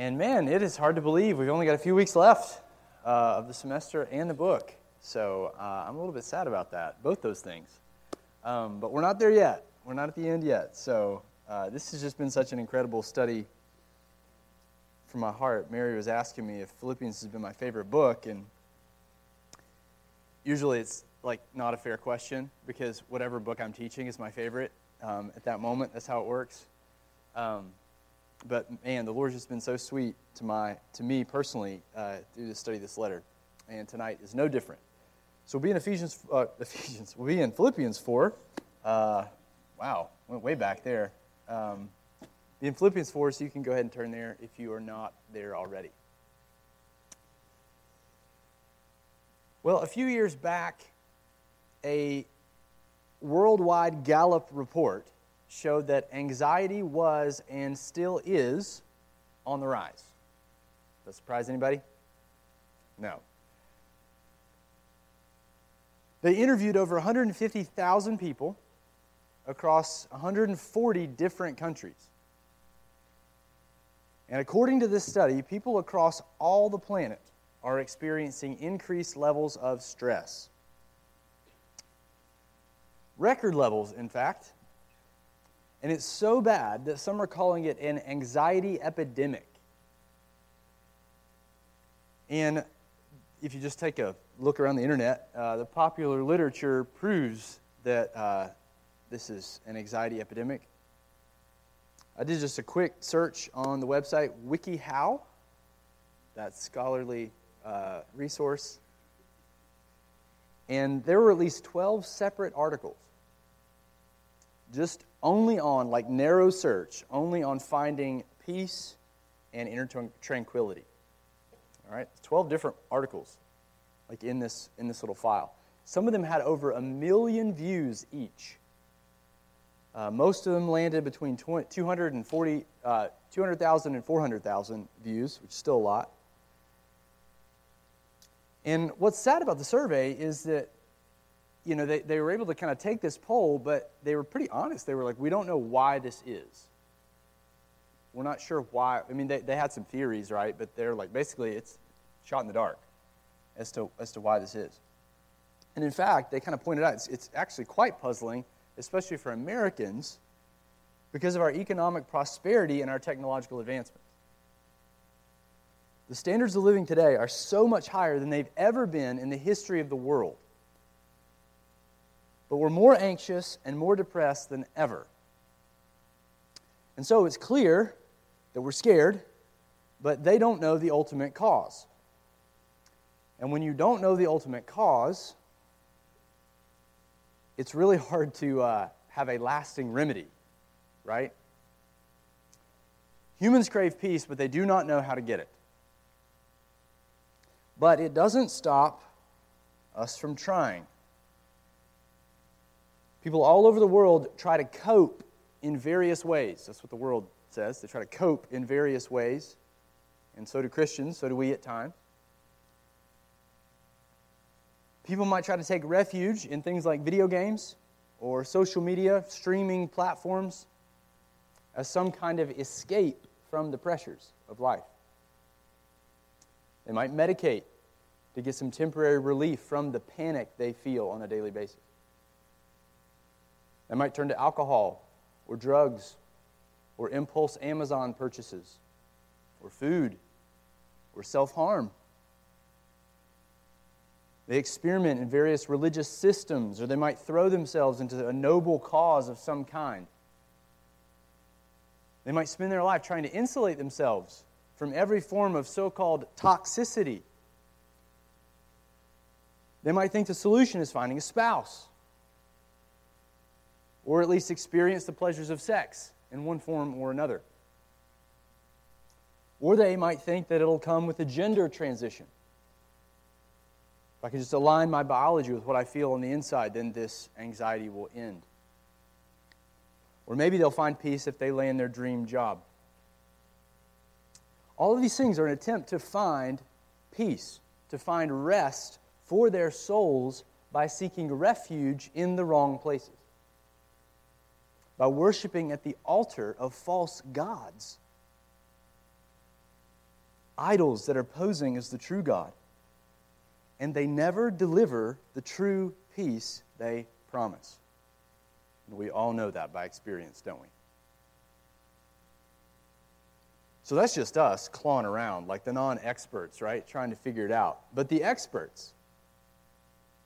And man, it is hard to believe we've only got a few weeks left uh, of the semester and the book. So uh, I'm a little bit sad about that, both those things. Um, but we're not there yet. We're not at the end yet. So uh, this has just been such an incredible study from my heart. Mary was asking me if Philippians has been my favorite book, and usually it's like not a fair question because whatever book I'm teaching is my favorite um, at that moment. That's how it works. Um, but man, the Lord's just been so sweet to my to me personally uh, through the study of this letter, and tonight is no different. So we'll be in Ephesians. Uh, Ephesians. We'll be in Philippians four. Uh, wow, went way back there. Um, in Philippians four, so you can go ahead and turn there if you are not there already. Well, a few years back, a worldwide Gallup report showed that anxiety was and still is on the rise. Does that surprise anybody? No. They interviewed over 150,000 people across 140 different countries. And according to this study, people across all the planet are experiencing increased levels of stress. Record levels, in fact. And it's so bad that some are calling it an anxiety epidemic. And if you just take a look around the internet, uh, the popular literature proves that uh, this is an anxiety epidemic. I did just a quick search on the website WikiHow, that scholarly uh, resource, and there were at least 12 separate articles just only on, like narrow search, only on finding peace and inner tranquility. All right, 12 different articles, like in this, in this little file. Some of them had over a million views each. Uh, most of them landed between 240, uh, 200,000 and 400,000 views, which is still a lot. And what's sad about the survey is that you know, they, they were able to kind of take this poll, but they were pretty honest. They were like, we don't know why this is. We're not sure why. I mean, they, they had some theories, right? But they're like, basically, it's shot in the dark as to, as to why this is. And in fact, they kind of pointed out it's, it's actually quite puzzling, especially for Americans, because of our economic prosperity and our technological advancements. The standards of living today are so much higher than they've ever been in the history of the world but we're more anxious and more depressed than ever. And so it's clear that we're scared, but they don't know the ultimate cause. And when you don't know the ultimate cause, it's really hard to uh, have a lasting remedy, right? Humans crave peace, but they do not know how to get it. But it doesn't stop us from trying. People all over the world try to cope in various ways. That's what the world says. They try to cope in various ways. And so do Christians, so do we at times. People might try to take refuge in things like video games or social media, streaming platforms, as some kind of escape from the pressures of life. They might medicate to get some temporary relief from the panic they feel on a daily basis. They might turn to alcohol or drugs or impulse Amazon purchases or food or self harm. They experiment in various religious systems, or they might throw themselves into a noble cause of some kind. They might spend their life trying to insulate themselves from every form of so called toxicity. They might think the solution is finding a spouse or at least experience the pleasures of sex in one form or another. Or they might think that it'll come with a gender transition. If I can just align my biology with what I feel on the inside, then this anxiety will end. Or maybe they'll find peace if they land their dream job. All of these things are an attempt to find peace, to find rest for their souls by seeking refuge in the wrong places by worshiping at the altar of false gods. idols that are posing as the true God. And they never deliver the true peace they promise. We all know that by experience, don't we? So that's just us clawing around like the non experts, right? Trying to figure it out. But the experts,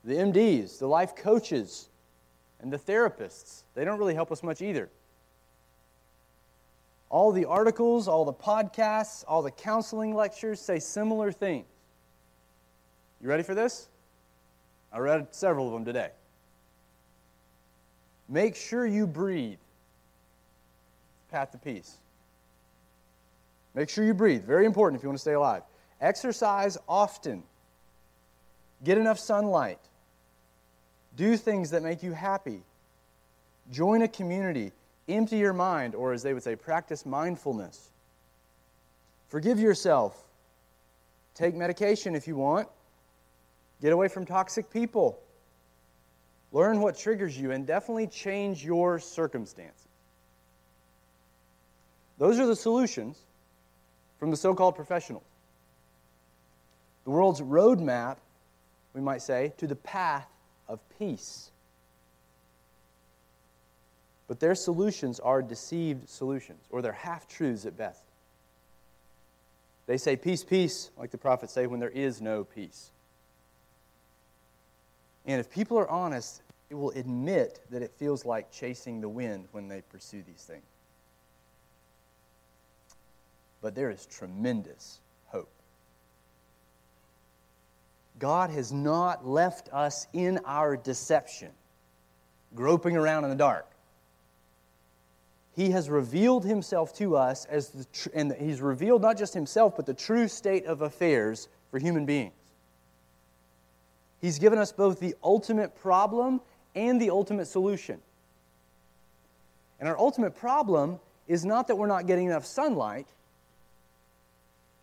the MDs, the life coaches, and the therapists, they don't really help us much either. All the articles, all the podcasts, all the counseling lectures say similar things. You ready for this? I read several of them today. Make sure you breathe. Path to peace. Make sure you breathe. Very important if you want to stay alive. Exercise often. Get enough sunlight. Do things that make you happy. Join a community. Empty your mind, or as they would say, practice mindfulness. Forgive yourself. Take medication if you want. Get away from toxic people. Learn what triggers you and definitely change your circumstances. Those are the solutions from the so called professionals. The world's roadmap, we might say, to the path of peace. But their solutions are deceived solutions, or they're half truths at best. They say peace, peace, like the prophets say, when there is no peace. And if people are honest, it will admit that it feels like chasing the wind when they pursue these things. But there is tremendous hope. God has not left us in our deception, groping around in the dark. He has revealed himself to us as the tr- and he's revealed not just himself but the true state of affairs for human beings. He's given us both the ultimate problem and the ultimate solution. And our ultimate problem is not that we're not getting enough sunlight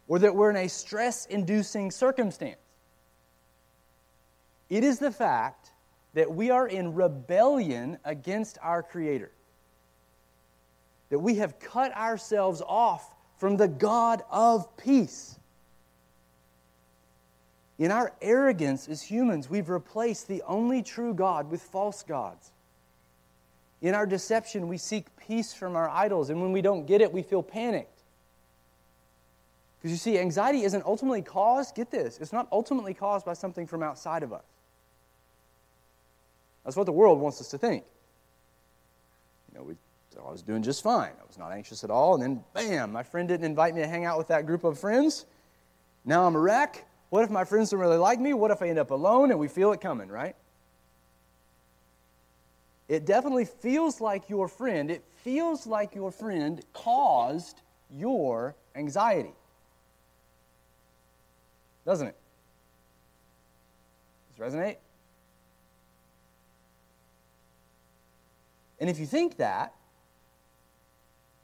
or that we're in a stress inducing circumstance. It is the fact that we are in rebellion against our Creator, that we have cut ourselves off from the God of peace. In our arrogance as humans, we've replaced the only true God with false gods. In our deception, we seek peace from our idols, and when we don't get it, we feel panicked. Because you see, anxiety isn't ultimately caused, get this, it's not ultimately caused by something from outside of us. That's what the world wants us to think. You know, we, I was doing just fine. I was not anxious at all, and then bam, my friend didn't invite me to hang out with that group of friends. Now I'm a wreck. What if my friends don't really like me? What if I end up alone and we feel it coming, right? It definitely feels like your friend, it feels like your friend caused your anxiety. Doesn't it? Does it resonate? And if you think that,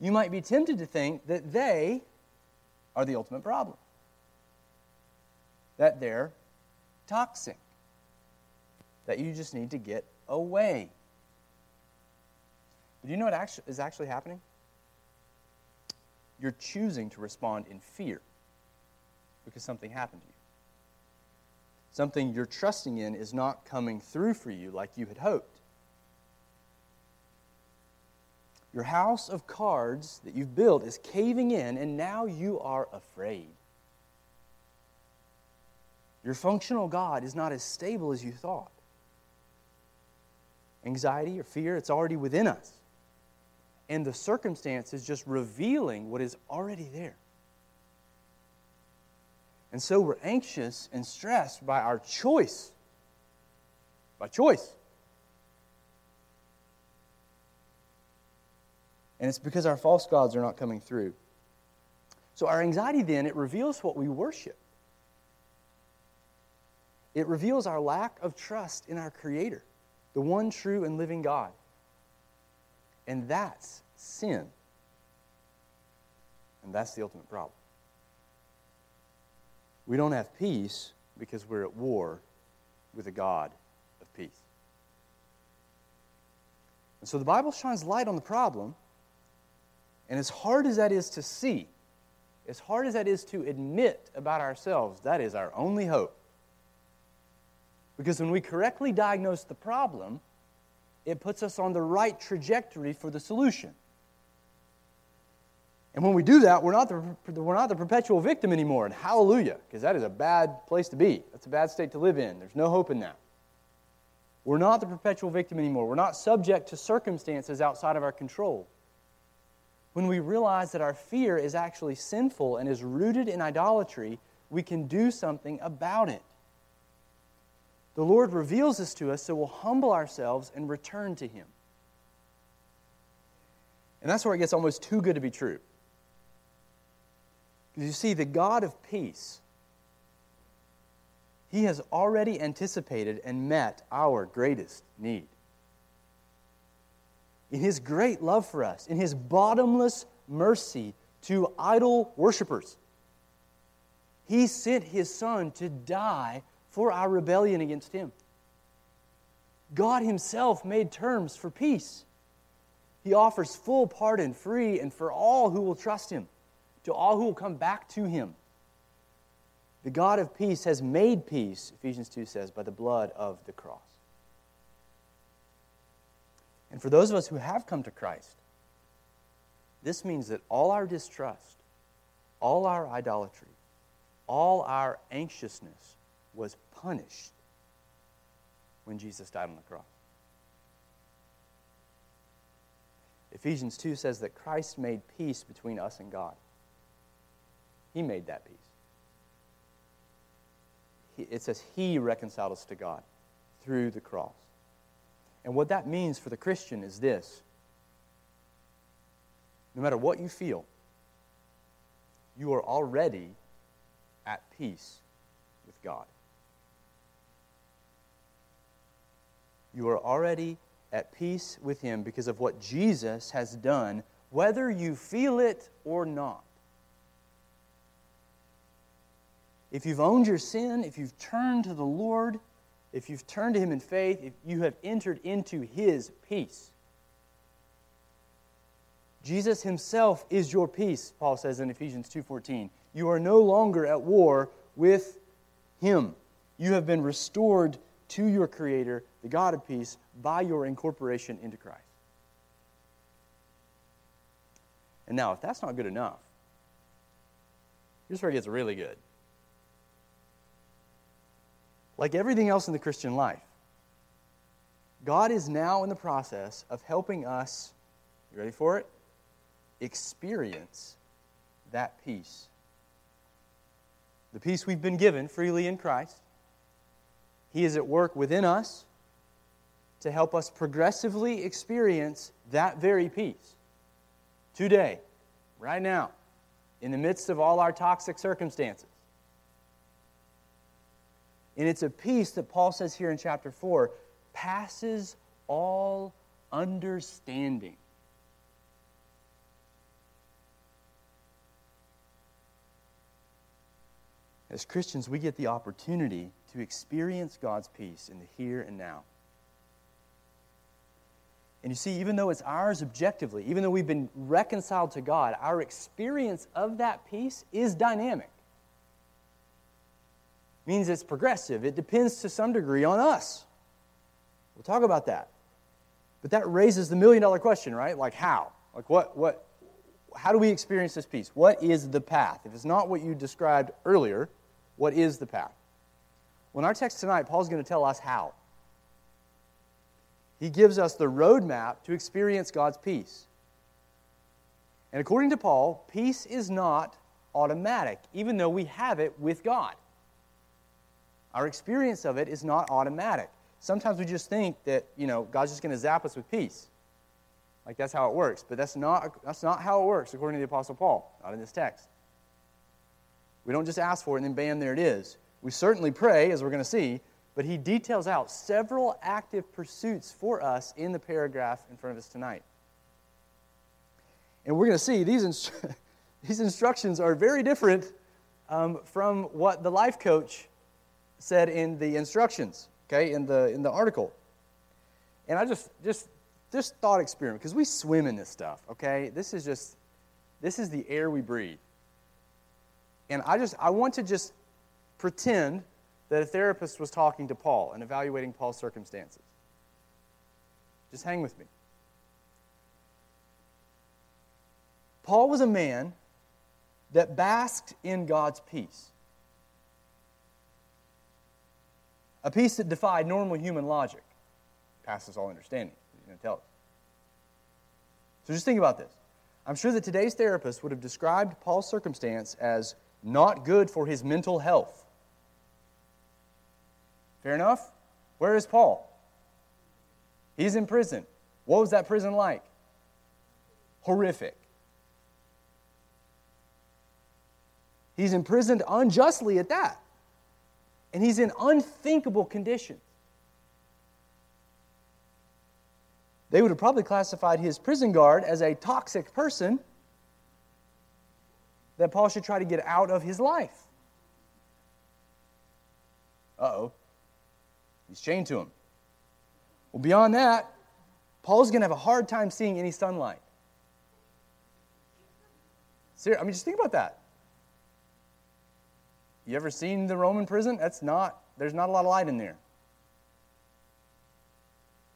you might be tempted to think that they are the ultimate problem that they're toxic, that you just need to get away. But do you know what is actually happening? You're choosing to respond in fear because something happened to you. Something you're trusting in is not coming through for you like you had hoped. Your house of cards that you've built is caving in, and now you are afraid. Your functional God is not as stable as you thought. Anxiety or fear, it's already within us. And the circumstance is just revealing what is already there. And so we're anxious and stressed by our choice. By choice. And it's because our false gods are not coming through. So our anxiety then, it reveals what we worship. It reveals our lack of trust in our Creator, the one true and living God. And that's sin. And that's the ultimate problem. We don't have peace because we're at war with a God of peace. And so the Bible shines light on the problem. And as hard as that is to see, as hard as that is to admit about ourselves, that is our only hope. Because when we correctly diagnose the problem, it puts us on the right trajectory for the solution. And when we do that, we're not the, we're not the perpetual victim anymore. And hallelujah, because that is a bad place to be. That's a bad state to live in. There's no hope in that. We're not the perpetual victim anymore. We're not subject to circumstances outside of our control. When we realize that our fear is actually sinful and is rooted in idolatry, we can do something about it. The Lord reveals this to us so we'll humble ourselves and return to Him. And that's where it gets almost too good to be true. Because you see, the God of peace, He has already anticipated and met our greatest need. In His great love for us, in His bottomless mercy to idol worshippers, He sent His Son to die for our rebellion against Him. God Himself made terms for peace. He offers full pardon, free, and for all who will trust Him to all who will come back to him. The God of peace has made peace, Ephesians 2 says, by the blood of the cross. And for those of us who have come to Christ, this means that all our distrust, all our idolatry, all our anxiousness was punished when Jesus died on the cross. Ephesians 2 says that Christ made peace between us and God. He made that peace. It says He reconciled us to God through the cross. And what that means for the Christian is this no matter what you feel, you are already at peace with God. You are already at peace with Him because of what Jesus has done, whether you feel it or not. If you've owned your sin, if you've turned to the Lord, if you've turned to Him in faith, if you have entered into His peace. Jesus himself is your peace, Paul says in Ephesians 2:14. You are no longer at war with him. You have been restored to your creator, the God of peace, by your incorporation into Christ. And now, if that's not good enough, here's where it gets really good like everything else in the Christian life, God is now in the process of helping us, you ready for it? Experience that peace. The peace we've been given freely in Christ. He is at work within us to help us progressively experience that very peace today, right now, in the midst of all our toxic circumstances. And it's a peace that Paul says here in chapter 4 passes all understanding. As Christians, we get the opportunity to experience God's peace in the here and now. And you see, even though it's ours objectively, even though we've been reconciled to God, our experience of that peace is dynamic means it's progressive. It depends to some degree on us. We'll talk about that. But that raises the million dollar question, right? Like how? Like what what how do we experience this peace? What is the path? If it's not what you described earlier, what is the path? Well, in our text tonight, Paul's going to tell us how. He gives us the roadmap to experience God's peace. And according to Paul, peace is not automatic, even though we have it with God. Our experience of it is not automatic. Sometimes we just think that, you know, God's just going to zap us with peace. Like that's how it works. But that's not, that's not how it works, according to the Apostle Paul, not in this text. We don't just ask for it and then bam, there it is. We certainly pray, as we're going to see, but he details out several active pursuits for us in the paragraph in front of us tonight. And we're going to see these, inst- these instructions are very different um, from what the life coach said in the instructions, okay, in the in the article. And I just just just thought experiment because we swim in this stuff, okay? This is just this is the air we breathe. And I just I want to just pretend that a therapist was talking to Paul and evaluating Paul's circumstances. Just hang with me. Paul was a man that basked in God's peace. A peace that defied normal human logic, passes all understanding. He's going to tell us. So just think about this. I'm sure that today's therapist would have described Paul's circumstance as not good for his mental health. Fair enough? Where is Paul? He's in prison. What was that prison like? Horrific. He's imprisoned unjustly at that. And he's in unthinkable conditions. They would have probably classified his prison guard as a toxic person that Paul should try to get out of his life. Uh oh. He's chained to him. Well, beyond that, Paul's going to have a hard time seeing any sunlight. Seriously, I mean, just think about that. You ever seen the Roman prison? That's not, there's not a lot of light in there.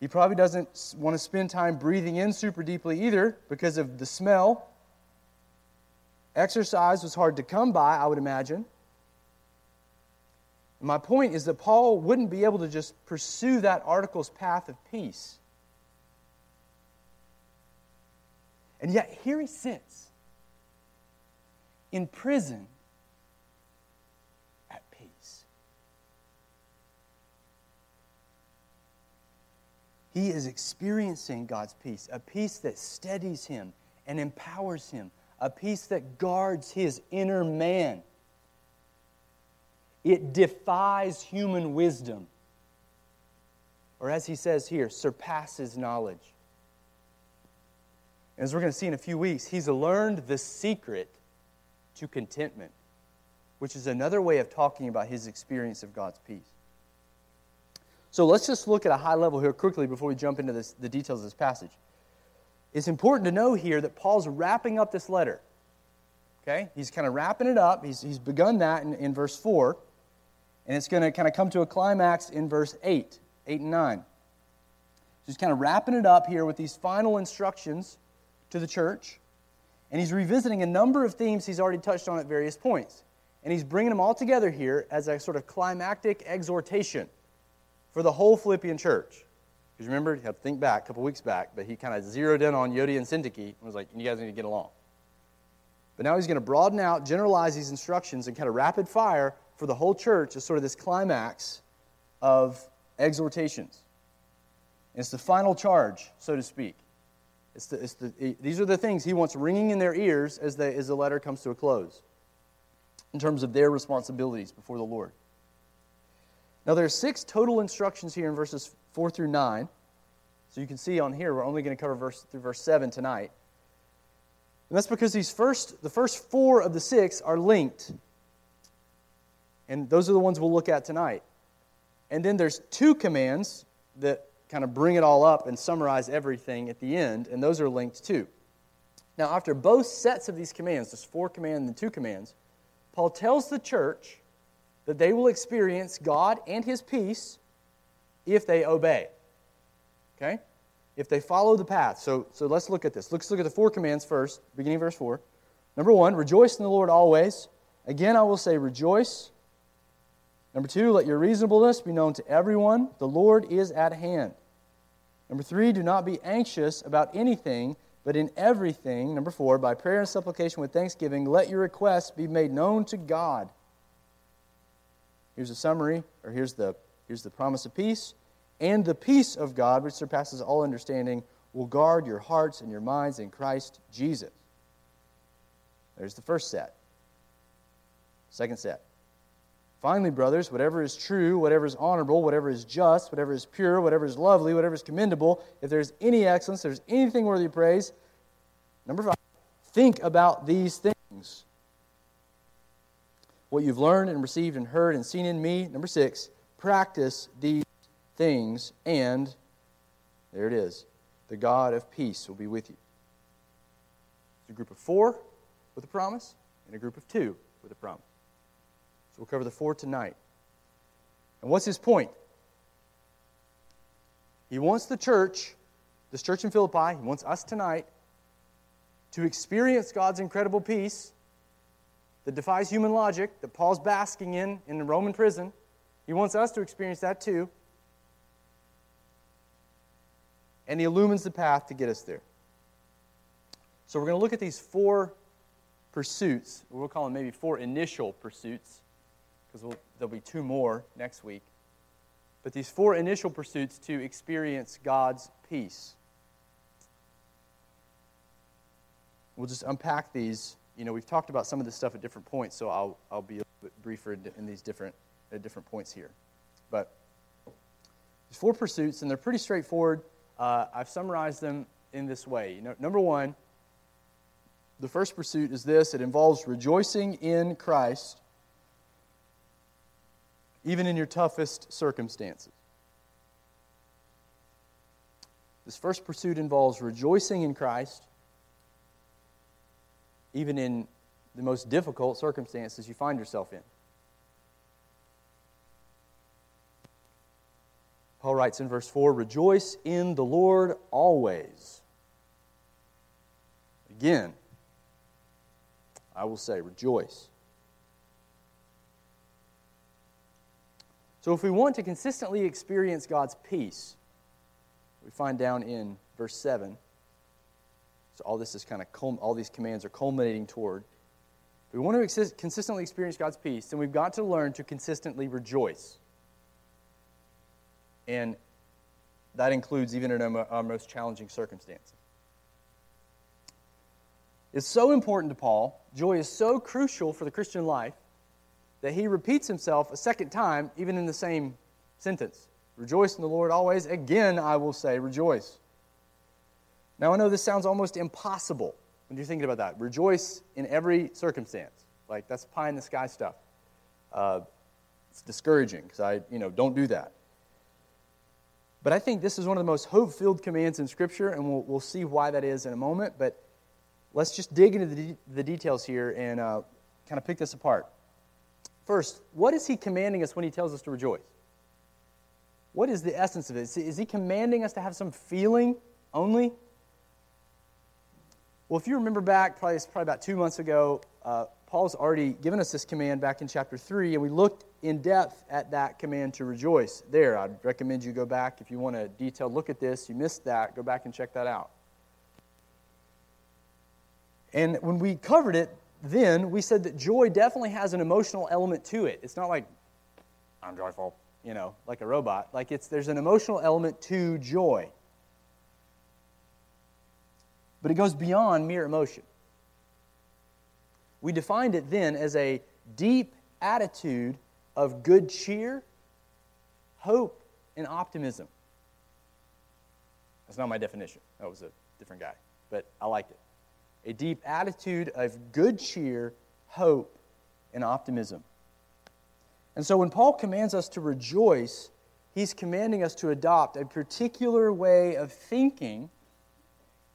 He probably doesn't want to spend time breathing in super deeply either because of the smell. Exercise was hard to come by, I would imagine. My point is that Paul wouldn't be able to just pursue that article's path of peace. And yet, here he sits in prison at peace. He is experiencing God's peace, a peace that steadies him and empowers him, a peace that guards his inner man. It defies human wisdom. Or, as he says here, surpasses knowledge. As we're going to see in a few weeks, he's learned the secret to contentment, which is another way of talking about his experience of God's peace. So let's just look at a high level here quickly before we jump into this, the details of this passage. It's important to know here that Paul's wrapping up this letter. Okay? He's kind of wrapping it up. He's, he's begun that in, in verse 4. And it's going to kind of come to a climax in verse 8, 8 and 9. So he's kind of wrapping it up here with these final instructions to the church. And he's revisiting a number of themes he's already touched on at various points. And he's bringing them all together here as a sort of climactic exhortation for the whole Philippian church. Because remember, you have to think back a couple weeks back, but he kind of zeroed in on Euodia and Syntyche and was like, you guys need to get along. But now he's going to broaden out, generalize these instructions, and kind of rapid fire for the whole church is sort of this climax of exhortations. It's the final charge, so to speak. It's the, it's the, these are the things he wants ringing in their ears as, they, as the letter comes to a close in terms of their responsibilities before the Lord. Now, there are six total instructions here in verses 4 through 9. So you can see on here, we're only going to cover verse, through verse 7 tonight. And that's because these first, the first four of the six are linked and those are the ones we'll look at tonight. And then there's two commands that kind of bring it all up and summarize everything at the end, and those are linked too. Now, after both sets of these commands, this four command and the two commands, Paul tells the church that they will experience God and his peace if they obey. Okay? If they follow the path. So, so let's look at this. Let's look at the four commands first, beginning verse 4. Number one, rejoice in the Lord always. Again, I will say, rejoice. Number two, let your reasonableness be known to everyone. The Lord is at hand. Number three, do not be anxious about anything, but in everything. Number four, by prayer and supplication with thanksgiving, let your requests be made known to God. Here's a summary, or here's the, here's the promise of peace. And the peace of God, which surpasses all understanding, will guard your hearts and your minds in Christ Jesus. There's the first set. Second set. Finally, brothers, whatever is true, whatever is honorable, whatever is just, whatever is pure, whatever is lovely, whatever is commendable, if there's any excellence, there's anything worthy of praise, number five, think about these things. What you've learned and received and heard and seen in me. Number six, practice these things, and there it is. The God of peace will be with you. It's a group of four with a promise, and a group of two with a promise. So we'll cover the four tonight. And what's his point? He wants the church, this church in Philippi, he wants us tonight to experience God's incredible peace that defies human logic, that Paul's basking in in the Roman prison. He wants us to experience that too. And he illumines the path to get us there. So we're going to look at these four pursuits. We'll call them maybe four initial pursuits, because we'll, there'll be two more next week. But these four initial pursuits to experience God's peace. We'll just unpack these. You know, we've talked about some of this stuff at different points, so I'll, I'll be a bit briefer in these different, at different points here. But there's four pursuits, and they're pretty straightforward. Uh, I've summarized them in this way. You know, number one, the first pursuit is this it involves rejoicing in Christ, even in your toughest circumstances. This first pursuit involves rejoicing in Christ, even in the most difficult circumstances you find yourself in. Paul writes in verse 4 Rejoice in the Lord always. Again, I will say, rejoice. So, if we want to consistently experience God's peace, we find down in verse 7. So, all this is kind of, all these commands are culminating toward. If we want to consistently experience God's peace, then we've got to learn to consistently rejoice. And that includes even in our most challenging circumstances. It's so important to Paul, joy is so crucial for the Christian life, that he repeats himself a second time, even in the same sentence. Rejoice in the Lord always. Again, I will say, rejoice. Now, I know this sounds almost impossible when you're thinking about that. Rejoice in every circumstance. Like, that's pie in the sky stuff. Uh, it's discouraging because I, you know, don't do that. But I think this is one of the most hope filled commands in Scripture, and we'll, we'll see why that is in a moment. But let's just dig into the, de- the details here and uh, kind of pick this apart. First, what is he commanding us when he tells us to rejoice? What is the essence of it? Is he commanding us to have some feeling only? Well, if you remember back, probably, probably about two months ago, uh, Paul's already given us this command back in chapter 3, and we looked in depth at that command to rejoice there. I'd recommend you go back if you want a detailed look at this. You missed that, go back and check that out. And when we covered it, then we said that joy definitely has an emotional element to it. It's not like, I'm joyful, you know, like a robot. Like it's, there's an emotional element to joy. But it goes beyond mere emotion. We defined it then as a deep attitude of good cheer, hope, and optimism. That's not my definition. That was a different guy, but I liked it. A deep attitude of good cheer, hope, and optimism. And so when Paul commands us to rejoice, he's commanding us to adopt a particular way of thinking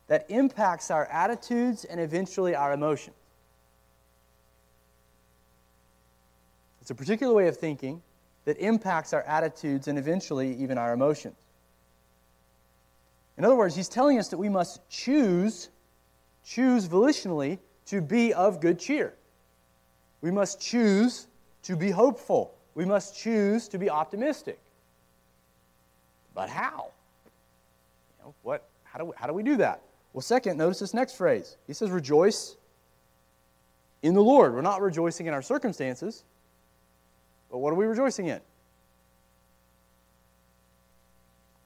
that impacts our attitudes and eventually our emotions. It's a particular way of thinking that impacts our attitudes and eventually even our emotions. In other words, he's telling us that we must choose, choose volitionally to be of good cheer. We must choose to be hopeful. We must choose to be optimistic. But how? You know, what, how, do we, how do we do that? Well, second, notice this next phrase. He says, rejoice in the Lord. We're not rejoicing in our circumstances. But what are we rejoicing in?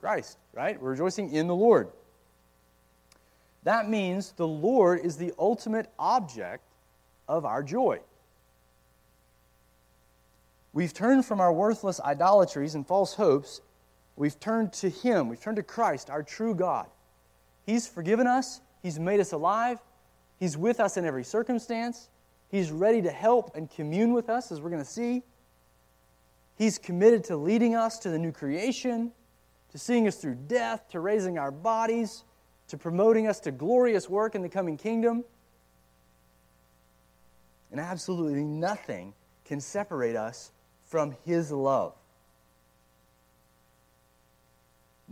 Christ, right? We're rejoicing in the Lord. That means the Lord is the ultimate object of our joy. We've turned from our worthless idolatries and false hopes. We've turned to Him. We've turned to Christ, our true God. He's forgiven us, He's made us alive, He's with us in every circumstance. He's ready to help and commune with us, as we're going to see. He's committed to leading us to the new creation, to seeing us through death, to raising our bodies, to promoting us to glorious work in the coming kingdom. and absolutely nothing can separate us from His love.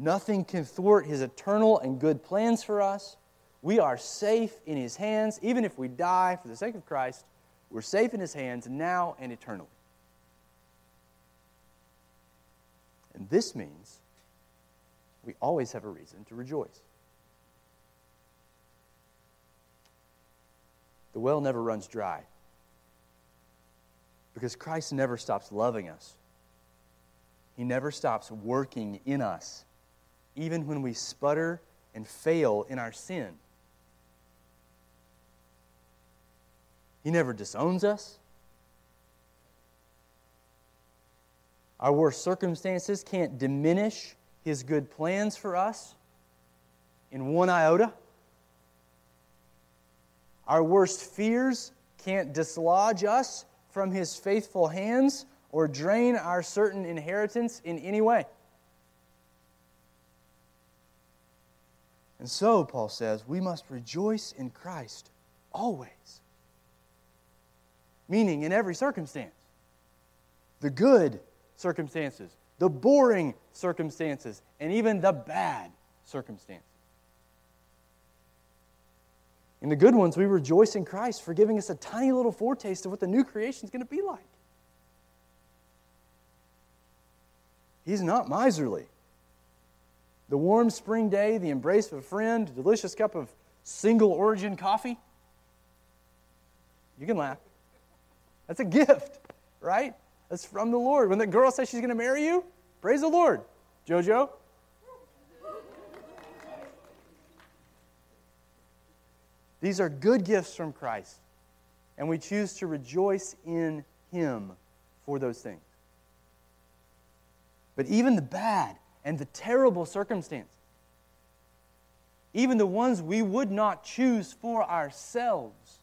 Nothing can thwart His eternal and good plans for us. We are safe in His hands. Even if we die for the sake of Christ, we're safe in His hands now and eternally. And this means we always have a reason to rejoice. The well never runs dry because Christ never stops loving us. He never stops working in us, even when we sputter and fail in our sin. He never disowns us. Our worst circumstances can't diminish His good plans for us in one iota. Our worst fears can't dislodge us from His faithful hands or drain our certain inheritance in any way. And so, Paul says, we must rejoice in Christ always. Meaning, in every circumstance. The good circumstances, the boring circumstances, and even the bad circumstances. In the good ones, we rejoice in Christ for giving us a tiny little foretaste of what the new creation is going to be like. He's not miserly. The warm spring day, the embrace of a friend, a delicious cup of single origin coffee. You can laugh. That's a gift, right? That's from the Lord. When the girl says she's going to marry you, praise the Lord. Jojo. These are good gifts from Christ, and we choose to rejoice in Him for those things. But even the bad and the terrible circumstances, even the ones we would not choose for ourselves,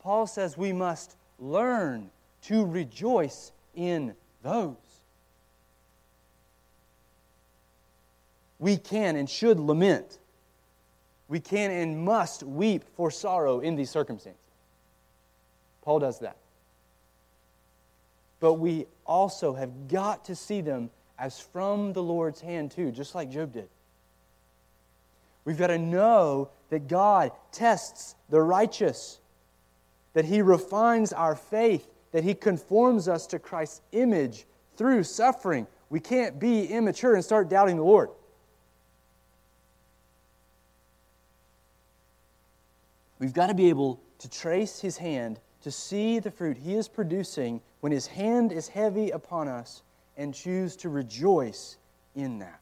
Paul says we must learn to rejoice in those. We can and should lament. We can and must weep for sorrow in these circumstances. Paul does that. But we also have got to see them as from the Lord's hand, too, just like Job did. We've got to know that God tests the righteous, that He refines our faith, that He conforms us to Christ's image through suffering. We can't be immature and start doubting the Lord. We've got to be able to trace His hand to see the fruit He is producing when His hand is heavy upon us and choose to rejoice in that.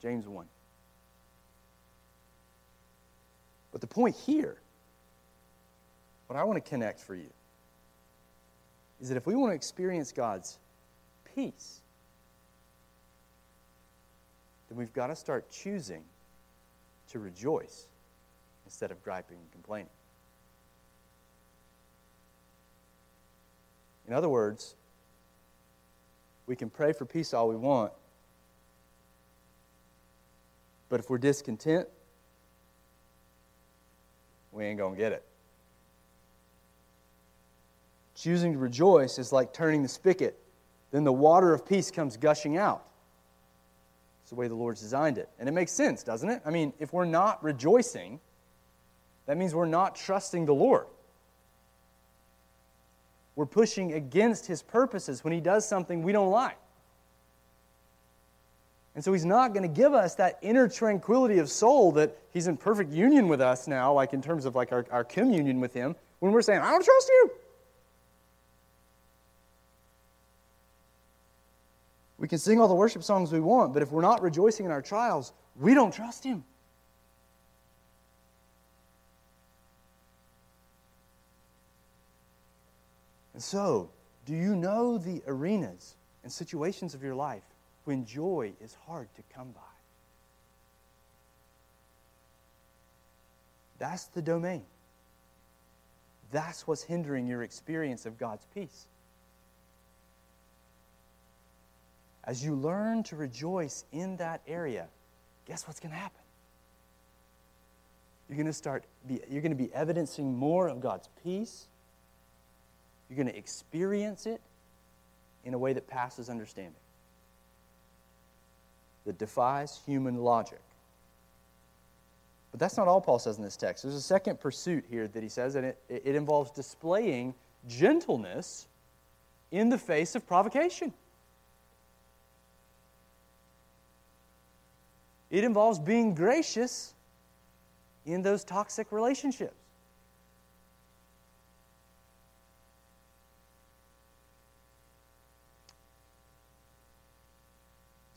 James 1. But the point here, what I want to connect for you, is that if we want to experience God's peace, then we've got to start choosing to rejoice instead of griping and complaining. In other words, we can pray for peace all we want, but if we're discontent, we ain't going to get it. Choosing to rejoice is like turning the spigot. Then the water of peace comes gushing out. It's the way the Lord's designed it. And it makes sense, doesn't it? I mean, if we're not rejoicing, that means we're not trusting the Lord. We're pushing against His purposes when He does something we don't like. And so He's not going to give us that inner tranquility of soul that He's in perfect union with us now, like in terms of like our, our communion with Him, when we're saying, I don't trust you. We can sing all the worship songs we want, but if we're not rejoicing in our trials, we don't trust Him. And so, do you know the arenas and situations of your life when joy is hard to come by? That's the domain. That's what's hindering your experience of God's peace. As you learn to rejoice in that area, guess what's going to happen? You're going to start be, you're going to be evidencing more of God's peace You're going to experience it in a way that passes understanding, that defies human logic. But that's not all Paul says in this text. There's a second pursuit here that he says, and it, it involves displaying gentleness in the face of provocation. It involves being gracious in those toxic relationships.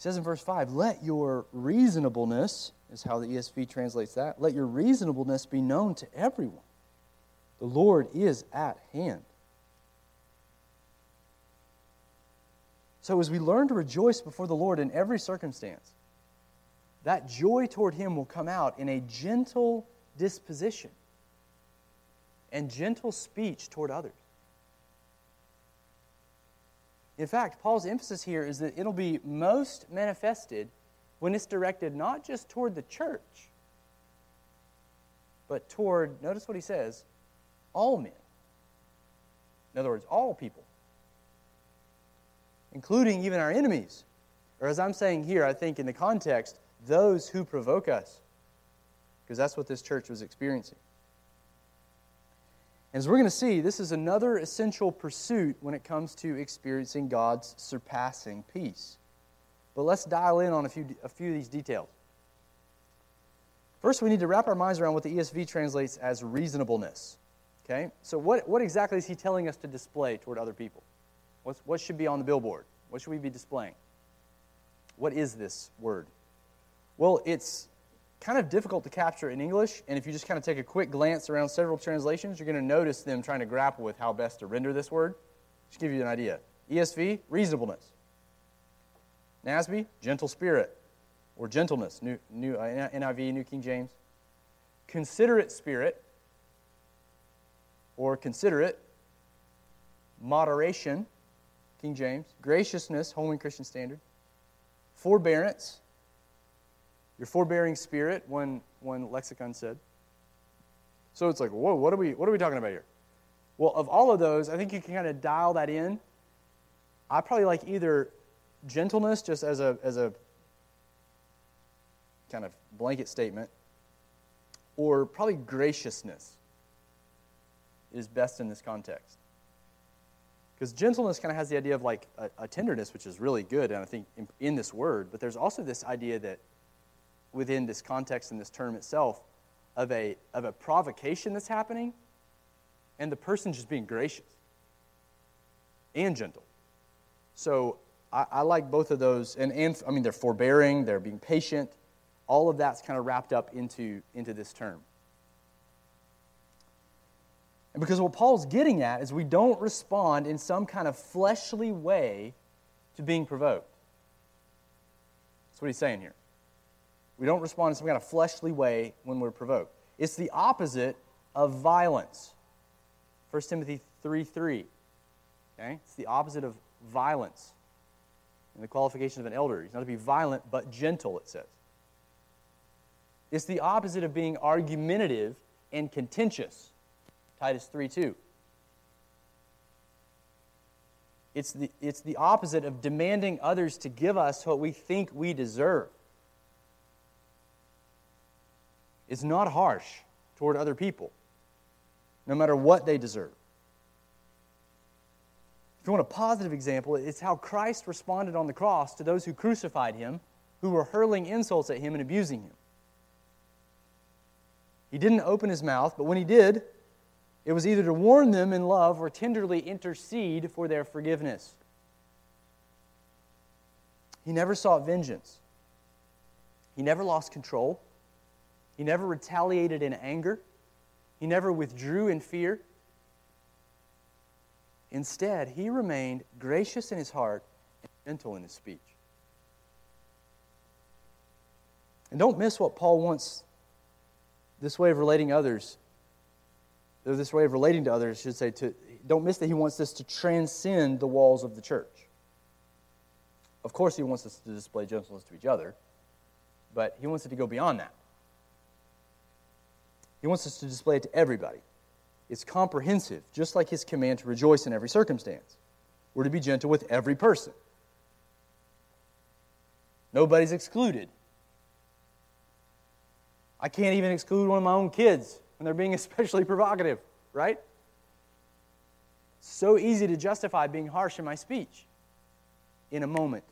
Says in verse 5, Let your reasonableness, is how the ESV translates that, let your reasonableness be known to everyone. The Lord is at hand. So, as we learn to rejoice before the Lord in every circumstance, that joy toward Him will come out in a gentle disposition and gentle speech toward others. In fact, Paul's emphasis here is that it'll be most manifested when it's directed not just toward the church, but toward, notice what he says, all men. In other words, all people, including even our enemies. Or as I'm saying here, I think in the context, those who provoke us. Because that's what this church was experiencing. As we're going to see, this is another essential pursuit when it comes to experiencing God's surpassing peace. But let's dial in on a few, a few of these details. First, we need to wrap our minds around what the ESV translates as reasonableness. Okay? So, what, what exactly is he telling us to display toward other people? What's, what should be on the billboard? What should we be displaying? What is this word? Well, it's kind of difficult to capture in English, and if you just kind of take a quick glance around several translations, you're going to notice them trying to grapple with how best to render this word. Just give you an idea. ESV, reasonableness. NASB, gentle spirit, or gentleness, New, new uh, NIV, New King James. Considerate spirit, or considerate. Moderation, King James. Graciousness, Holman Christian Standard. Forbearance, your forbearing spirit, one, one lexicon said. So it's like, whoa, what are, we, what are we talking about here? Well, of all of those, I think you can kind of dial that in. I probably like either gentleness, just as a, as a kind of blanket statement, or probably graciousness is best in this context. Because gentleness kind of has the idea of like a, a, tenderness, which is really good, and I think in, in this word, but there's also this idea that within this context and this term itself of a, of a provocation that's happening and the person just being gracious and gentle. So I, I like both of those. And, and I mean, they're forbearing, they're being patient. All of that's kind of wrapped up into, into this term. And because what Paul's getting at is we don't respond in some kind of fleshly way to being provoked. That's what he's saying here. We don't respond in some kind of fleshly way when we're provoked. It's the opposite of violence. 1 Timothy 3 3. Okay? It's the opposite of violence. In the qualification of an elder, he's not to be violent, but gentle, it says. It's the opposite of being argumentative and contentious. Titus 3 2. It's the, it's the opposite of demanding others to give us what we think we deserve. Is not harsh toward other people, no matter what they deserve. If you want a positive example, it's how Christ responded on the cross to those who crucified him, who were hurling insults at him and abusing him. He didn't open his mouth, but when he did, it was either to warn them in love or tenderly intercede for their forgiveness. He never sought vengeance. He never lost control. He never retaliated in anger. He never withdrew in fear. Instead, he remained gracious in his heart and gentle in his speech. And don't miss what Paul wants this way of relating others, or this way of relating to others, I should say, to, don't miss that he wants this to transcend the walls of the church. Of course, he wants us to display gentleness to each other, but he wants it to go beyond that. He wants us to display it to everybody. It's comprehensive, just like his command to rejoice in every circumstance. We're to be gentle with every person. Nobody's excluded. I can't even exclude one of my own kids when they're being especially provocative, right? So easy to justify being harsh in my speech in a moment.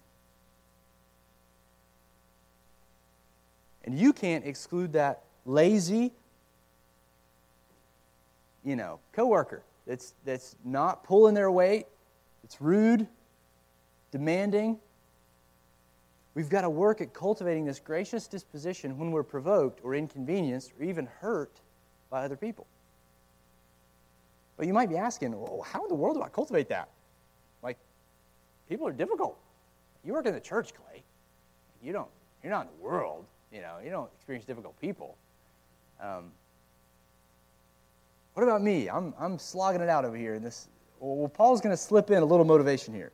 And you can't exclude that lazy, you know, coworker that's that's not pulling their weight, it's rude, demanding. We've got to work at cultivating this gracious disposition when we're provoked or inconvenienced or even hurt by other people. But you might be asking, well, how in the world do I cultivate that? Like, people are difficult. You work in the church, Clay. You don't, you're not in the world. You know, you don't experience difficult people. Um, what about me? I'm, I'm slogging it out over here. In this, well, Paul's going to slip in a little motivation here,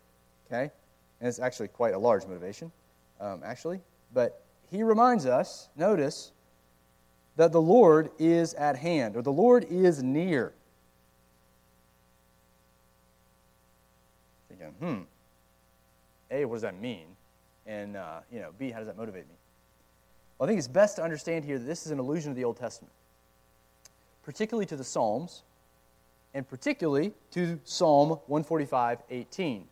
okay? And it's actually quite a large motivation, um, actually. But he reminds us, notice, that the Lord is at hand, or the Lord is near. Thinking, hmm, A, what does that mean? And, uh, you know, B, how does that motivate me? Well, I think it's best to understand here that this is an allusion to the Old Testament, particularly to the Psalms, and particularly to Psalm 145 18.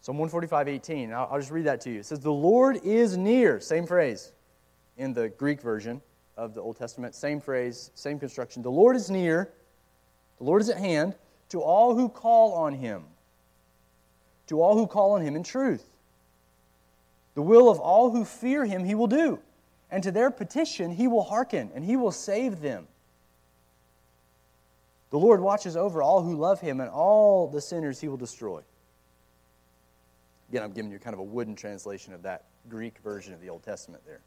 Psalm 145 18. I'll, I'll just read that to you. It says, The Lord is near, same phrase in the Greek version of the Old Testament, same phrase, same construction. The Lord is near, the Lord is at hand to all who call on him, to all who call on him in truth. The will of all who fear him he will do, and to their petition he will hearken, and he will save them. The Lord watches over all who love him, and all the sinners he will destroy. Again, I'm giving you kind of a wooden translation of that Greek version of the Old Testament there.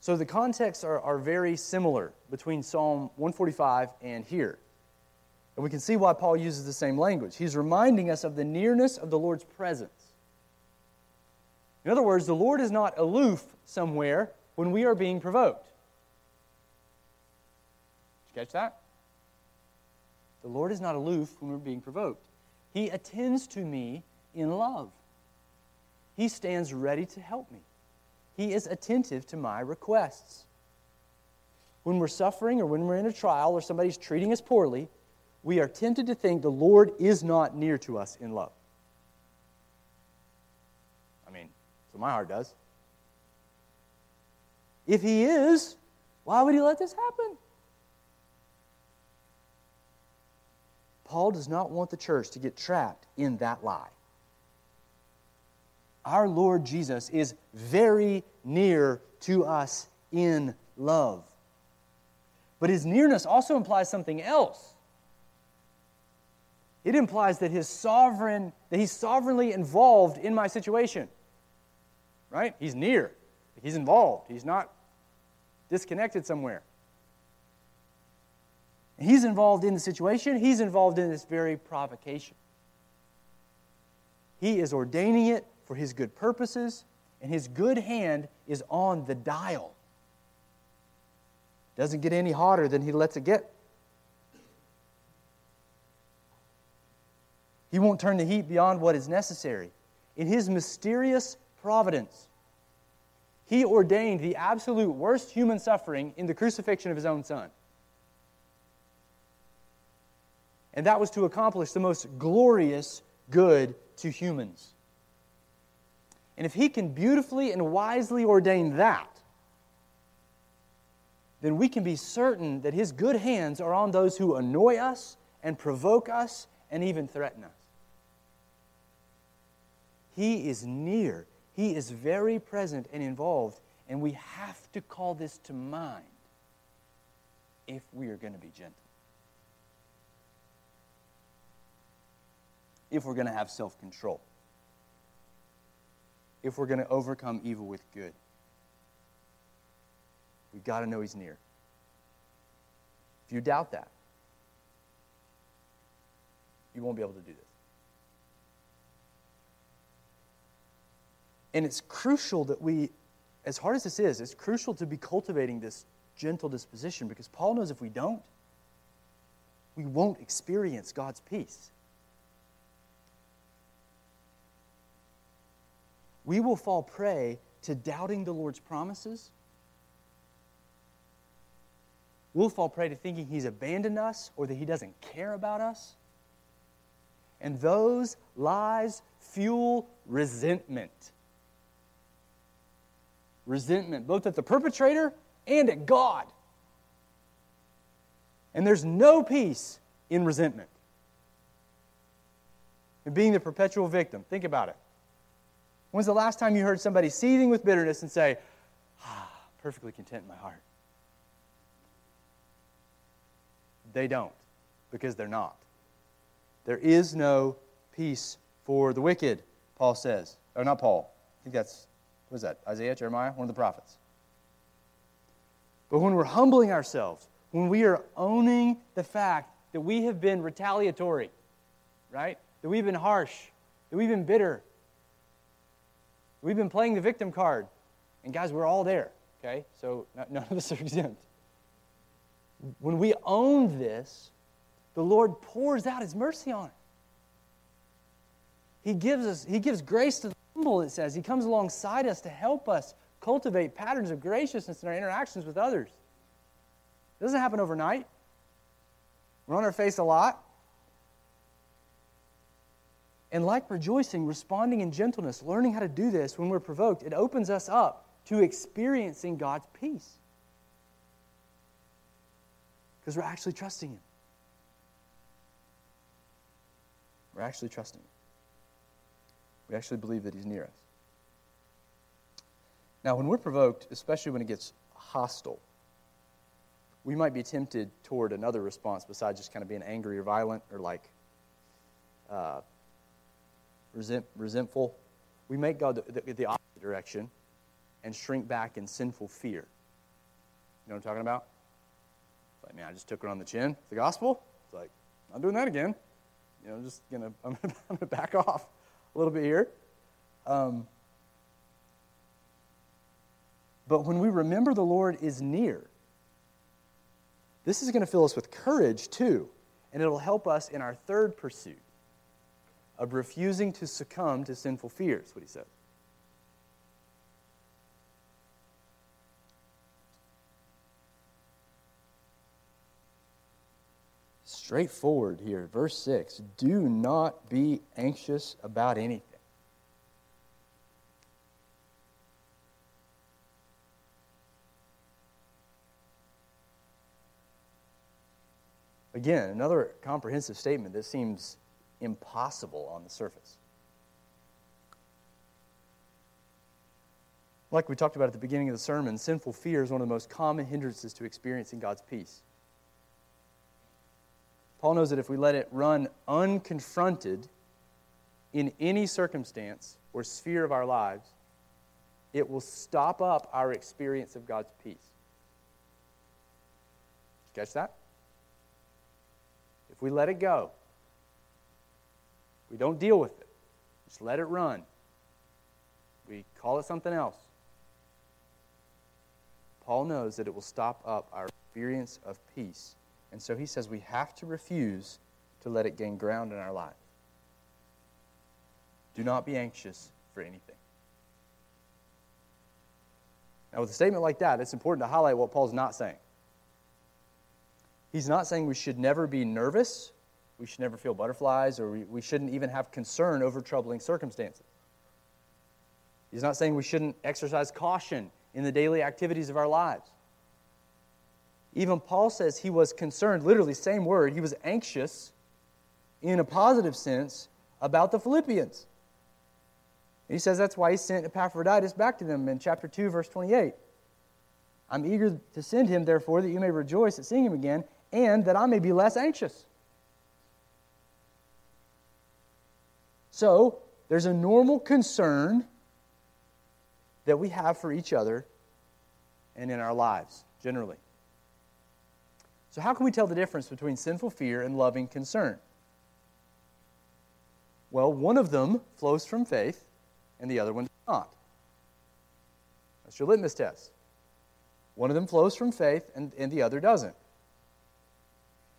So the contexts are, are very similar between Psalm 145 and here. And we can see why Paul uses the same language. He's reminding us of the nearness of the Lord's presence. In other words, the Lord is not aloof somewhere when we are being provoked. Did you catch that? The Lord is not aloof when we're being provoked. He attends to me in love. He stands ready to help me. He is attentive to my requests. When we're suffering or when we're in a trial or somebody's treating us poorly, we are tempted to think the Lord is not near to us in love. So my heart does. If he is, why would he let this happen? Paul does not want the church to get trapped in that lie. Our Lord Jesus is very near to us in love. But his nearness also implies something else. It implies that his sovereign that he's sovereignly involved in my situation right? He's near, he's involved, he's not disconnected somewhere. He's involved in the situation, he's involved in this very provocation. He is ordaining it for his good purposes, and his good hand is on the dial. Doesn't get any hotter than he lets it get. He won't turn the heat beyond what is necessary. In his mysterious providence. He ordained the absolute worst human suffering in the crucifixion of his own son. And that was to accomplish the most glorious good to humans. And if he can beautifully and wisely ordain that, then we can be certain that his good hands are on those who annoy us and provoke us and even threaten us. He is near. He is very present and involved, and we have to call this to mind if we are going to be gentle. If we're going to have self control. If we're going to overcome evil with good. We've got to know He's near. If you doubt that, you won't be able to do this. And it's crucial that we, as hard as this is, it's crucial to be cultivating this gentle disposition because Paul knows if we don't, we won't experience God's peace. We will fall prey to doubting the Lord's promises. We'll fall prey to thinking He's abandoned us or that He doesn't care about us. And those lies fuel resentment. Resentment, both at the perpetrator and at God. And there's no peace in resentment. And being the perpetual victim. Think about it. When's the last time you heard somebody seething with bitterness and say, ah, perfectly content in my heart? They don't, because they're not. There is no peace for the wicked, Paul says. Or not Paul. I think that's, what is that? Isaiah, Jeremiah? One of the prophets. But when we're humbling ourselves, when we are owning the fact that we have been retaliatory, right? That we've been harsh, that we've been bitter, we've been playing the victim card. And guys, we're all there, okay? So none of us are exempt. When we own this, the Lord pours out his mercy on it. He gives us, he gives grace to the humble, it says. He comes alongside us to help us cultivate patterns of graciousness in our interactions with others. It doesn't happen overnight. We're on our face a lot. And like rejoicing, responding in gentleness, learning how to do this when we're provoked, it opens us up to experiencing God's peace. Because we're actually trusting Him. We're actually trusting Him. We actually believe that He's near us. Now, when we're provoked, especially when it gets hostile, we might be tempted toward another response besides just kind of being angry or violent or like uh, resent, resentful. We may go the, the, the opposite direction and shrink back in sinful fear. You know what I'm talking about? It's like, man, I just took her on the chin. The gospel? It's like, I'm doing that again. You know, I'm just gonna, I'm gonna back off a little bit here. Um, but when we remember the Lord is near, this is going to fill us with courage too, and it'll help us in our third pursuit of refusing to succumb to sinful fears, what he says. Straightforward here, verse 6 do not be anxious about anything. Again, another comprehensive statement that seems impossible on the surface. Like we talked about at the beginning of the sermon, sinful fear is one of the most common hindrances to experiencing God's peace. Paul knows that if we let it run unconfronted in any circumstance or sphere of our lives, it will stop up our experience of God's peace. Catch that? If we let it go, we don't deal with it, just let it run. We call it something else. Paul knows that it will stop up our experience of peace. And so he says we have to refuse to let it gain ground in our life. Do not be anxious for anything. Now, with a statement like that, it's important to highlight what Paul's not saying. He's not saying we should never be nervous, we should never feel butterflies, or we, we shouldn't even have concern over troubling circumstances. He's not saying we shouldn't exercise caution in the daily activities of our lives. Even Paul says he was concerned, literally, same word, he was anxious in a positive sense about the Philippians. he says that's why he sent Epaphroditus back to them in chapter 2, verse 28. I'm eager to send him, therefore, that you may rejoice at seeing him again and that I may be less anxious. So, there's a normal concern that we have for each other and in our lives, generally. So, how can we tell the difference between sinful fear and loving concern? Well, one of them flows from faith, and the other one does not. That's your litmus test. One of them flows from faith, and, and the other doesn't.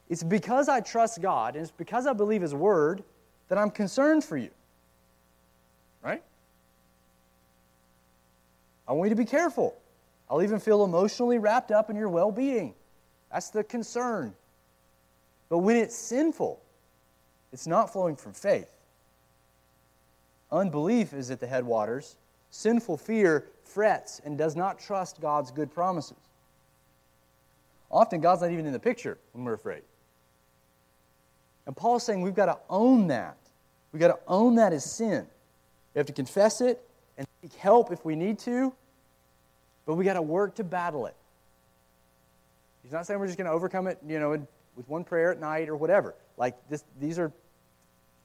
It's because I trust God, and it's because I believe His Word, that I'm concerned for you. Right? I want you to be careful. I'll even feel emotionally wrapped up in your well being. That's the concern. But when it's sinful, it's not flowing from faith. Unbelief is at the headwaters. Sinful fear frets and does not trust God's good promises. Often, God's not even in the picture when we're afraid. And Paul's saying we've got to own that. We've got to own that as sin. We have to confess it and seek help if we need to, but we've got to work to battle it. He's not saying we're just going to overcome it, you know, with one prayer at night or whatever. Like this, these are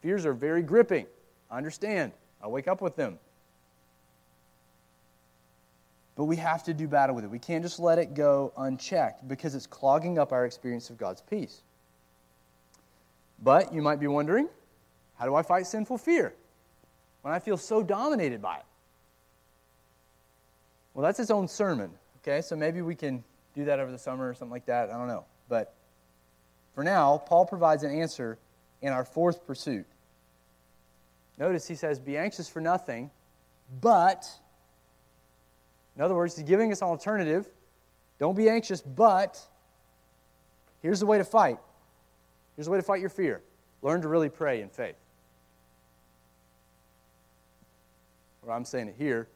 fears are very gripping. I understand. I wake up with them. But we have to do battle with it. We can't just let it go unchecked because it's clogging up our experience of God's peace. But you might be wondering, how do I fight sinful fear when I feel so dominated by it? Well, that's its own sermon, okay? So maybe we can do that over the summer or something like that. I don't know. But for now, Paul provides an answer in our fourth pursuit. Notice he says, Be anxious for nothing, but, in other words, he's giving us an alternative. Don't be anxious, but here's the way to fight. Here's the way to fight your fear learn to really pray in faith. Or I'm saying it here.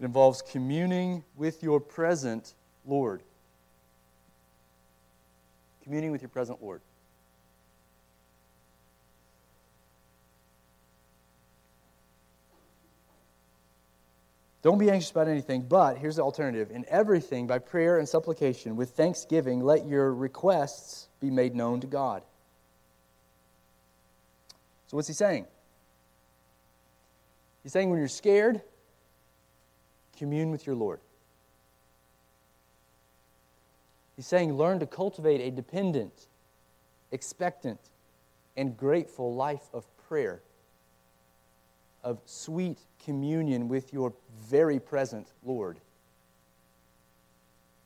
It involves communing with your present Lord. Communing with your present Lord. Don't be anxious about anything, but here's the alternative. In everything, by prayer and supplication, with thanksgiving, let your requests be made known to God. So, what's he saying? He's saying when you're scared, commune with your Lord. He's saying learn to cultivate a dependent, expectant, and grateful life of prayer, of sweet communion with your very present Lord.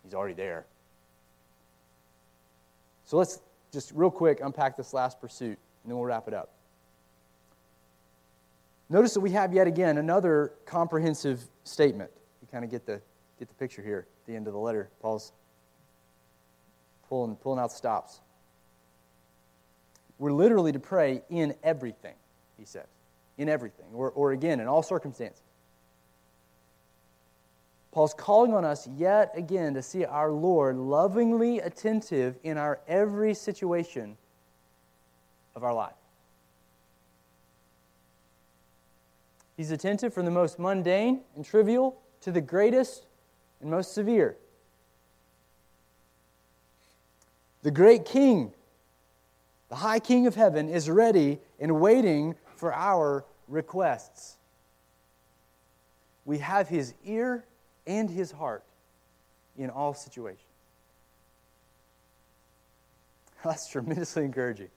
He's already there. So let's just real quick unpack this last pursuit, and then we'll wrap it up. Notice that we have yet again another comprehensive statement. Kind of get the, get the picture here at the end of the letter. Paul's pulling, pulling out stops. We're literally to pray in everything, he says in everything, or, or again, in all circumstances. Paul's calling on us yet again to see our Lord lovingly attentive in our every situation of our life. He's attentive from the most mundane and trivial to the greatest and most severe. The great King, the high King of heaven, is ready and waiting for our requests. We have his ear and his heart in all situations. That's tremendously encouraging.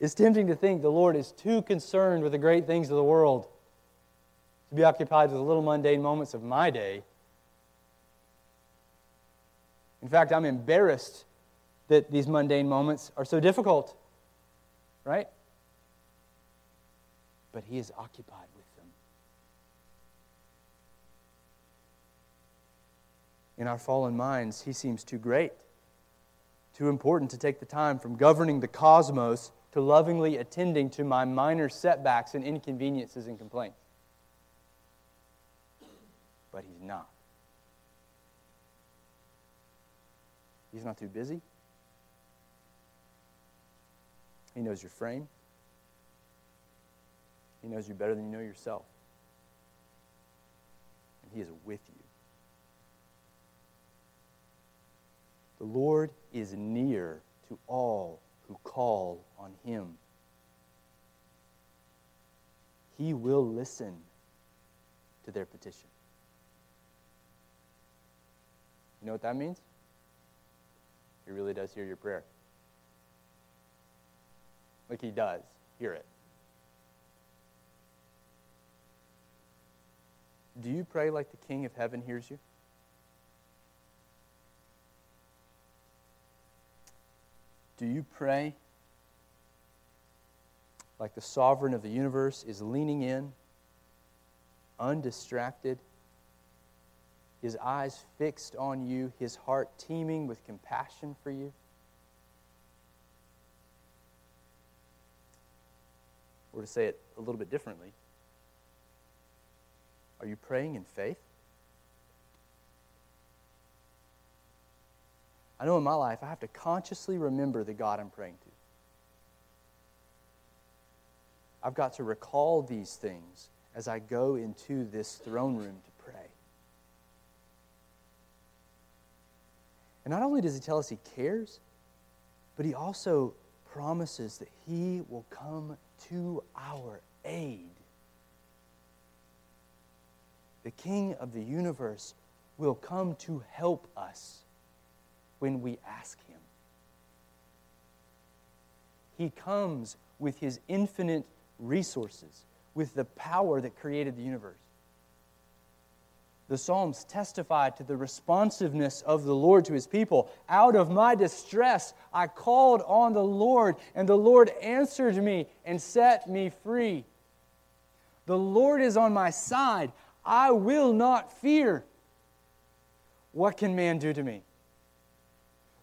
It's tempting to think the Lord is too concerned with the great things of the world to be occupied with the little mundane moments of my day. In fact, I'm embarrassed that these mundane moments are so difficult, right? but he is occupied with them. In our fallen minds, he seems too great, too important to take the time from governing the cosmos to lovingly attending to my minor setbacks and inconveniences and complaints. But he's not. He's not too busy. He knows your frame. He knows you better than you know yourself. And He is with you. The Lord is near to all who call on Him. He will listen to their petition. You know what that means? He really does hear your prayer. Like He does hear it. Do you pray like the King of heaven hears you? Do you pray like the sovereign of the universe is leaning in, undistracted, his eyes fixed on you, his heart teeming with compassion for you? Or to say it a little bit differently, are you praying in faith? I know in my life I have to consciously remember the God I'm praying to. I've got to recall these things as I go into this throne room to pray. And not only does he tell us he cares, but he also promises that he will come to our aid. The King of the universe will come to help us when we ask him. He comes with his infinite resources, with the power that created the universe. The Psalms testify to the responsiveness of the Lord to his people. Out of my distress, I called on the Lord, and the Lord answered me and set me free. The Lord is on my side. I will not fear. What can man do to me?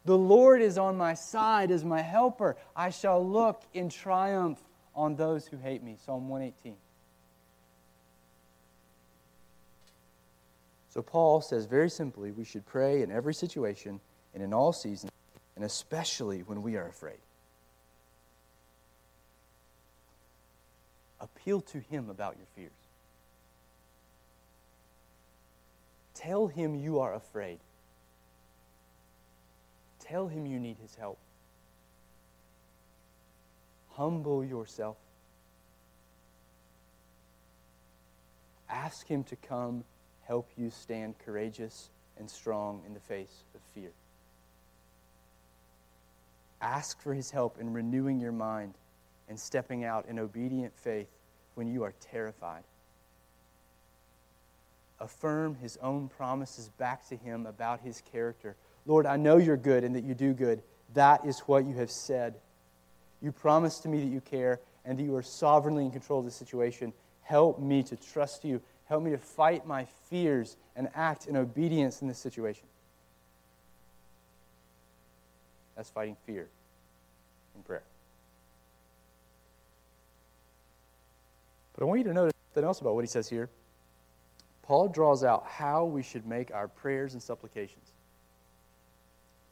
The Lord is on my side as my helper. I shall look in triumph on those who hate me. Psalm 118. So Paul says very simply we should pray in every situation and in all seasons, and especially when we are afraid. Appeal to him about your fears. Tell him you are afraid. Tell him you need his help. Humble yourself. Ask him to come help you stand courageous and strong in the face of fear. Ask for his help in renewing your mind and stepping out in obedient faith when you are terrified. Affirm his own promises back to him about his character. Lord, I know you're good and that you do good. That is what you have said. You promise to me that you care and that you are sovereignly in control of the situation. Help me to trust you Help me to fight my fears and act in obedience in this situation. That's fighting fear in prayer. But I want you to notice something else about what he says here. Paul draws out how we should make our prayers and supplications.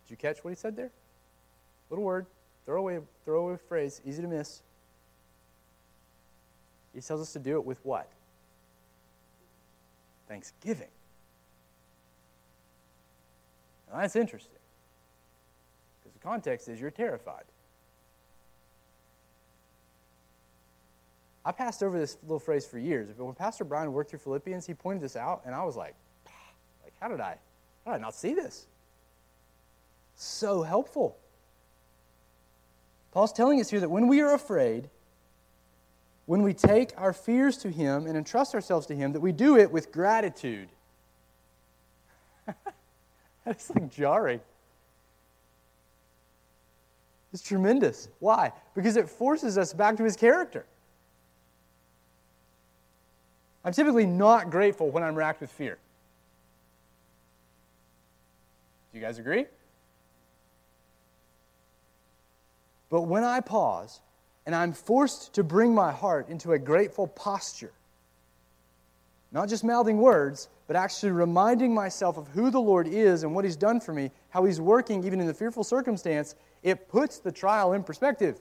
Did you catch what he said there? Little word, throwaway, throwaway phrase, easy to miss. He tells us to do it with what? Thanksgiving. Now, that's interesting because the context is you're terrified. I passed over this little phrase for years. But when Pastor Brian worked through Philippians, he pointed this out, and I was like, ah, like how did I, how did I not see this? So helpful. Paul's telling us here that when we are afraid, when we take our fears to Him and entrust ourselves to Him, that we do it with gratitude. That's like jarring. It's tremendous. Why? Because it forces us back to His character. I'm typically not grateful when I'm racked with fear. Do you guys agree? But when I pause and I'm forced to bring my heart into a grateful posture. Not just mouthing words, but actually reminding myself of who the Lord is and what He's done for me, how He's working even in the fearful circumstance, it puts the trial in perspective.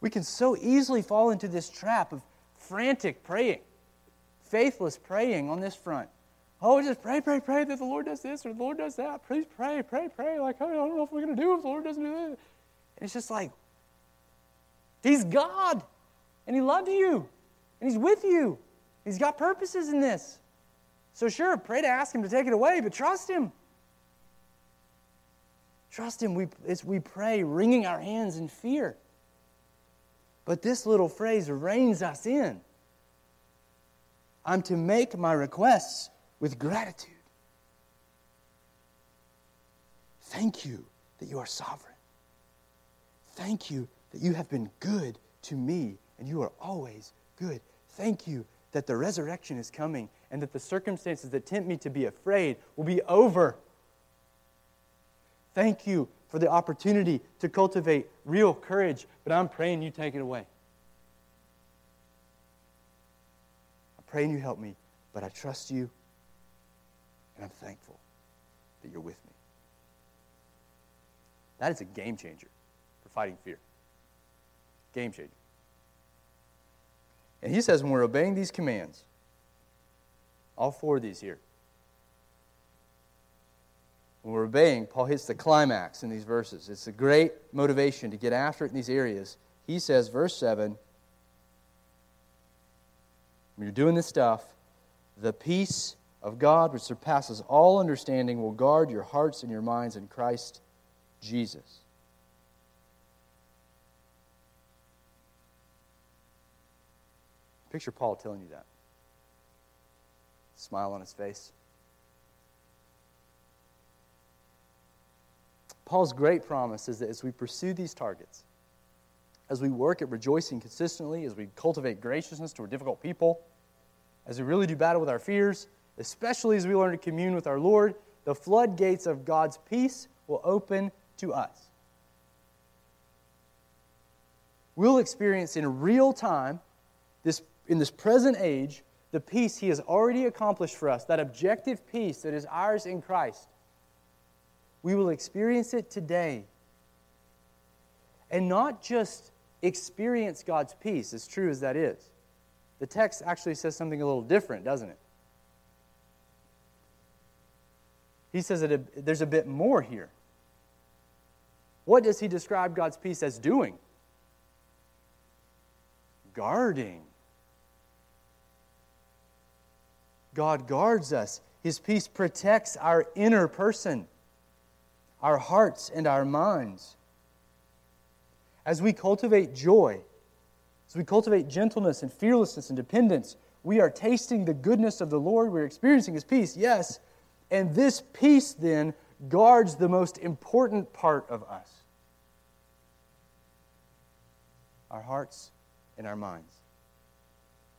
We can so easily fall into this trap of frantic praying, faithless praying on this front. Oh, just pray, pray, pray that the Lord does this or the Lord does that. Please pray, pray, pray. Like, oh, I don't know if we're going to do if the Lord doesn't do that. It's just like, He's God, and He loves you, and He's with you. He's got purposes in this. So, sure, pray to ask Him to take it away, but trust Him. Trust Him. We, we pray, wringing our hands in fear. But this little phrase reins us in. I'm to make my requests with gratitude. Thank you that you are sovereign. Thank you that you have been good to me and you are always good. Thank you that the resurrection is coming and that the circumstances that tempt me to be afraid will be over. Thank you for the opportunity to cultivate real courage, but I'm praying you take it away. I'm praying you help me, but I trust you and I'm thankful that you're with me. That is a game changer fighting fear. Game changer. And he says when we're obeying these commands, all four of these here, when we're obeying, Paul hits the climax in these verses. It's a great motivation to get after it in these areas. He says, verse 7, when you're doing this stuff, the peace of God, which surpasses all understanding, will guard your hearts and your minds in Christ Jesus. Picture Paul telling you that. Smile on his face. Paul's great promise is that as we pursue these targets, as we work at rejoicing consistently, as we cultivate graciousness toward difficult people, as we really do battle with our fears, especially as we learn to commune with our Lord, the floodgates of God's peace will open to us. We'll experience in real time, in this present age, the peace He has already accomplished for us, that objective peace that is ours in Christ. We will experience it today. And not just experience God's peace, as true as that is. The text actually says something a little different, doesn't it? He says that there's a bit more here. What does he describe God's peace as doing? Guarding. God guards us. His peace protects our inner person our hearts and our minds. As we cultivate joy, as we cultivate gentleness and fearlessness and dependence, we are tasting the goodness of the Lord. We're experiencing His peace, yes. And this peace then guards the most important part of us our hearts and our minds.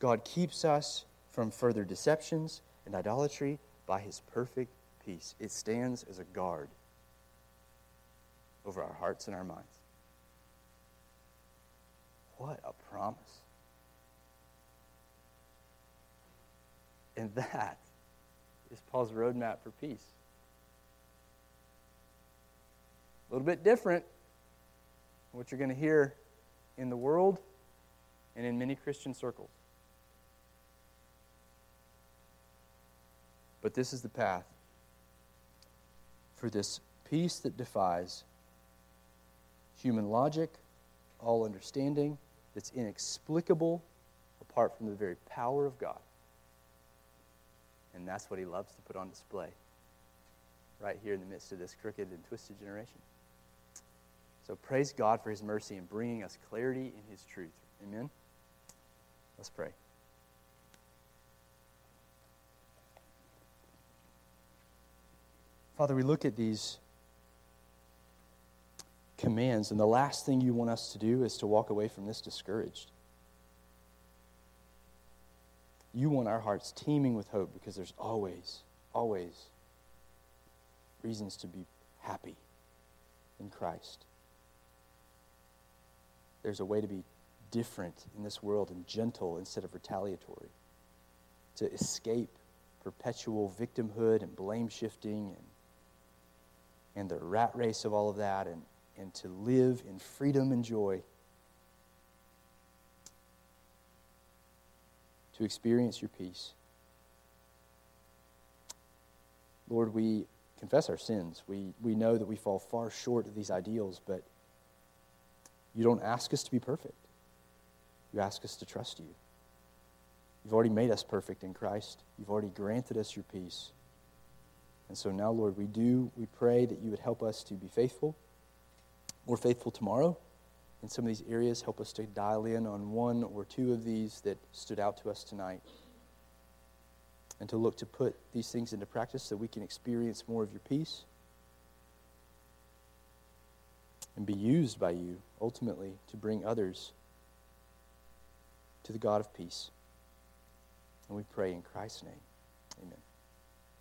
God keeps us from further deceptions and idolatry by His perfect peace. It stands as a guard over our hearts and our minds. What a promise. And that is Paul's roadmap for peace. A little bit different what you're going to hear in the world and in many Christian circles. But this is the path for this peace that defies human logic, all understanding, that's inexplicable apart from the very power of God. And that's what he loves to put on display right here in the midst of this crooked and twisted generation. So praise God for his mercy in bringing us clarity in his truth. Amen? Let's pray. Father, we look at these commands. And the last thing you want us to do is to walk away from this discouraged. You want our hearts teeming with hope because there's always, always reasons to be happy in Christ. There's a way to be different in this world and gentle instead of retaliatory, to escape perpetual victimhood and blame shifting and, and the rat race of all of that and, and to live in freedom and joy. To experience your peace. Lord, we confess our sins. We, we know that we fall far short of these ideals, but you don't ask us to be perfect. You ask us to trust you. You've already made us perfect in Christ. You've already granted us your peace. And so now, Lord, we do, we pray that you would help us to be faithful, more faithful tomorrow in some of these areas. Help us to dial in on one or two of these that stood out to us tonight. And to look to put these things into practice so we can experience more of your peace and be used by you ultimately to bring others to the God of peace. And we pray in Christ's name. Amen.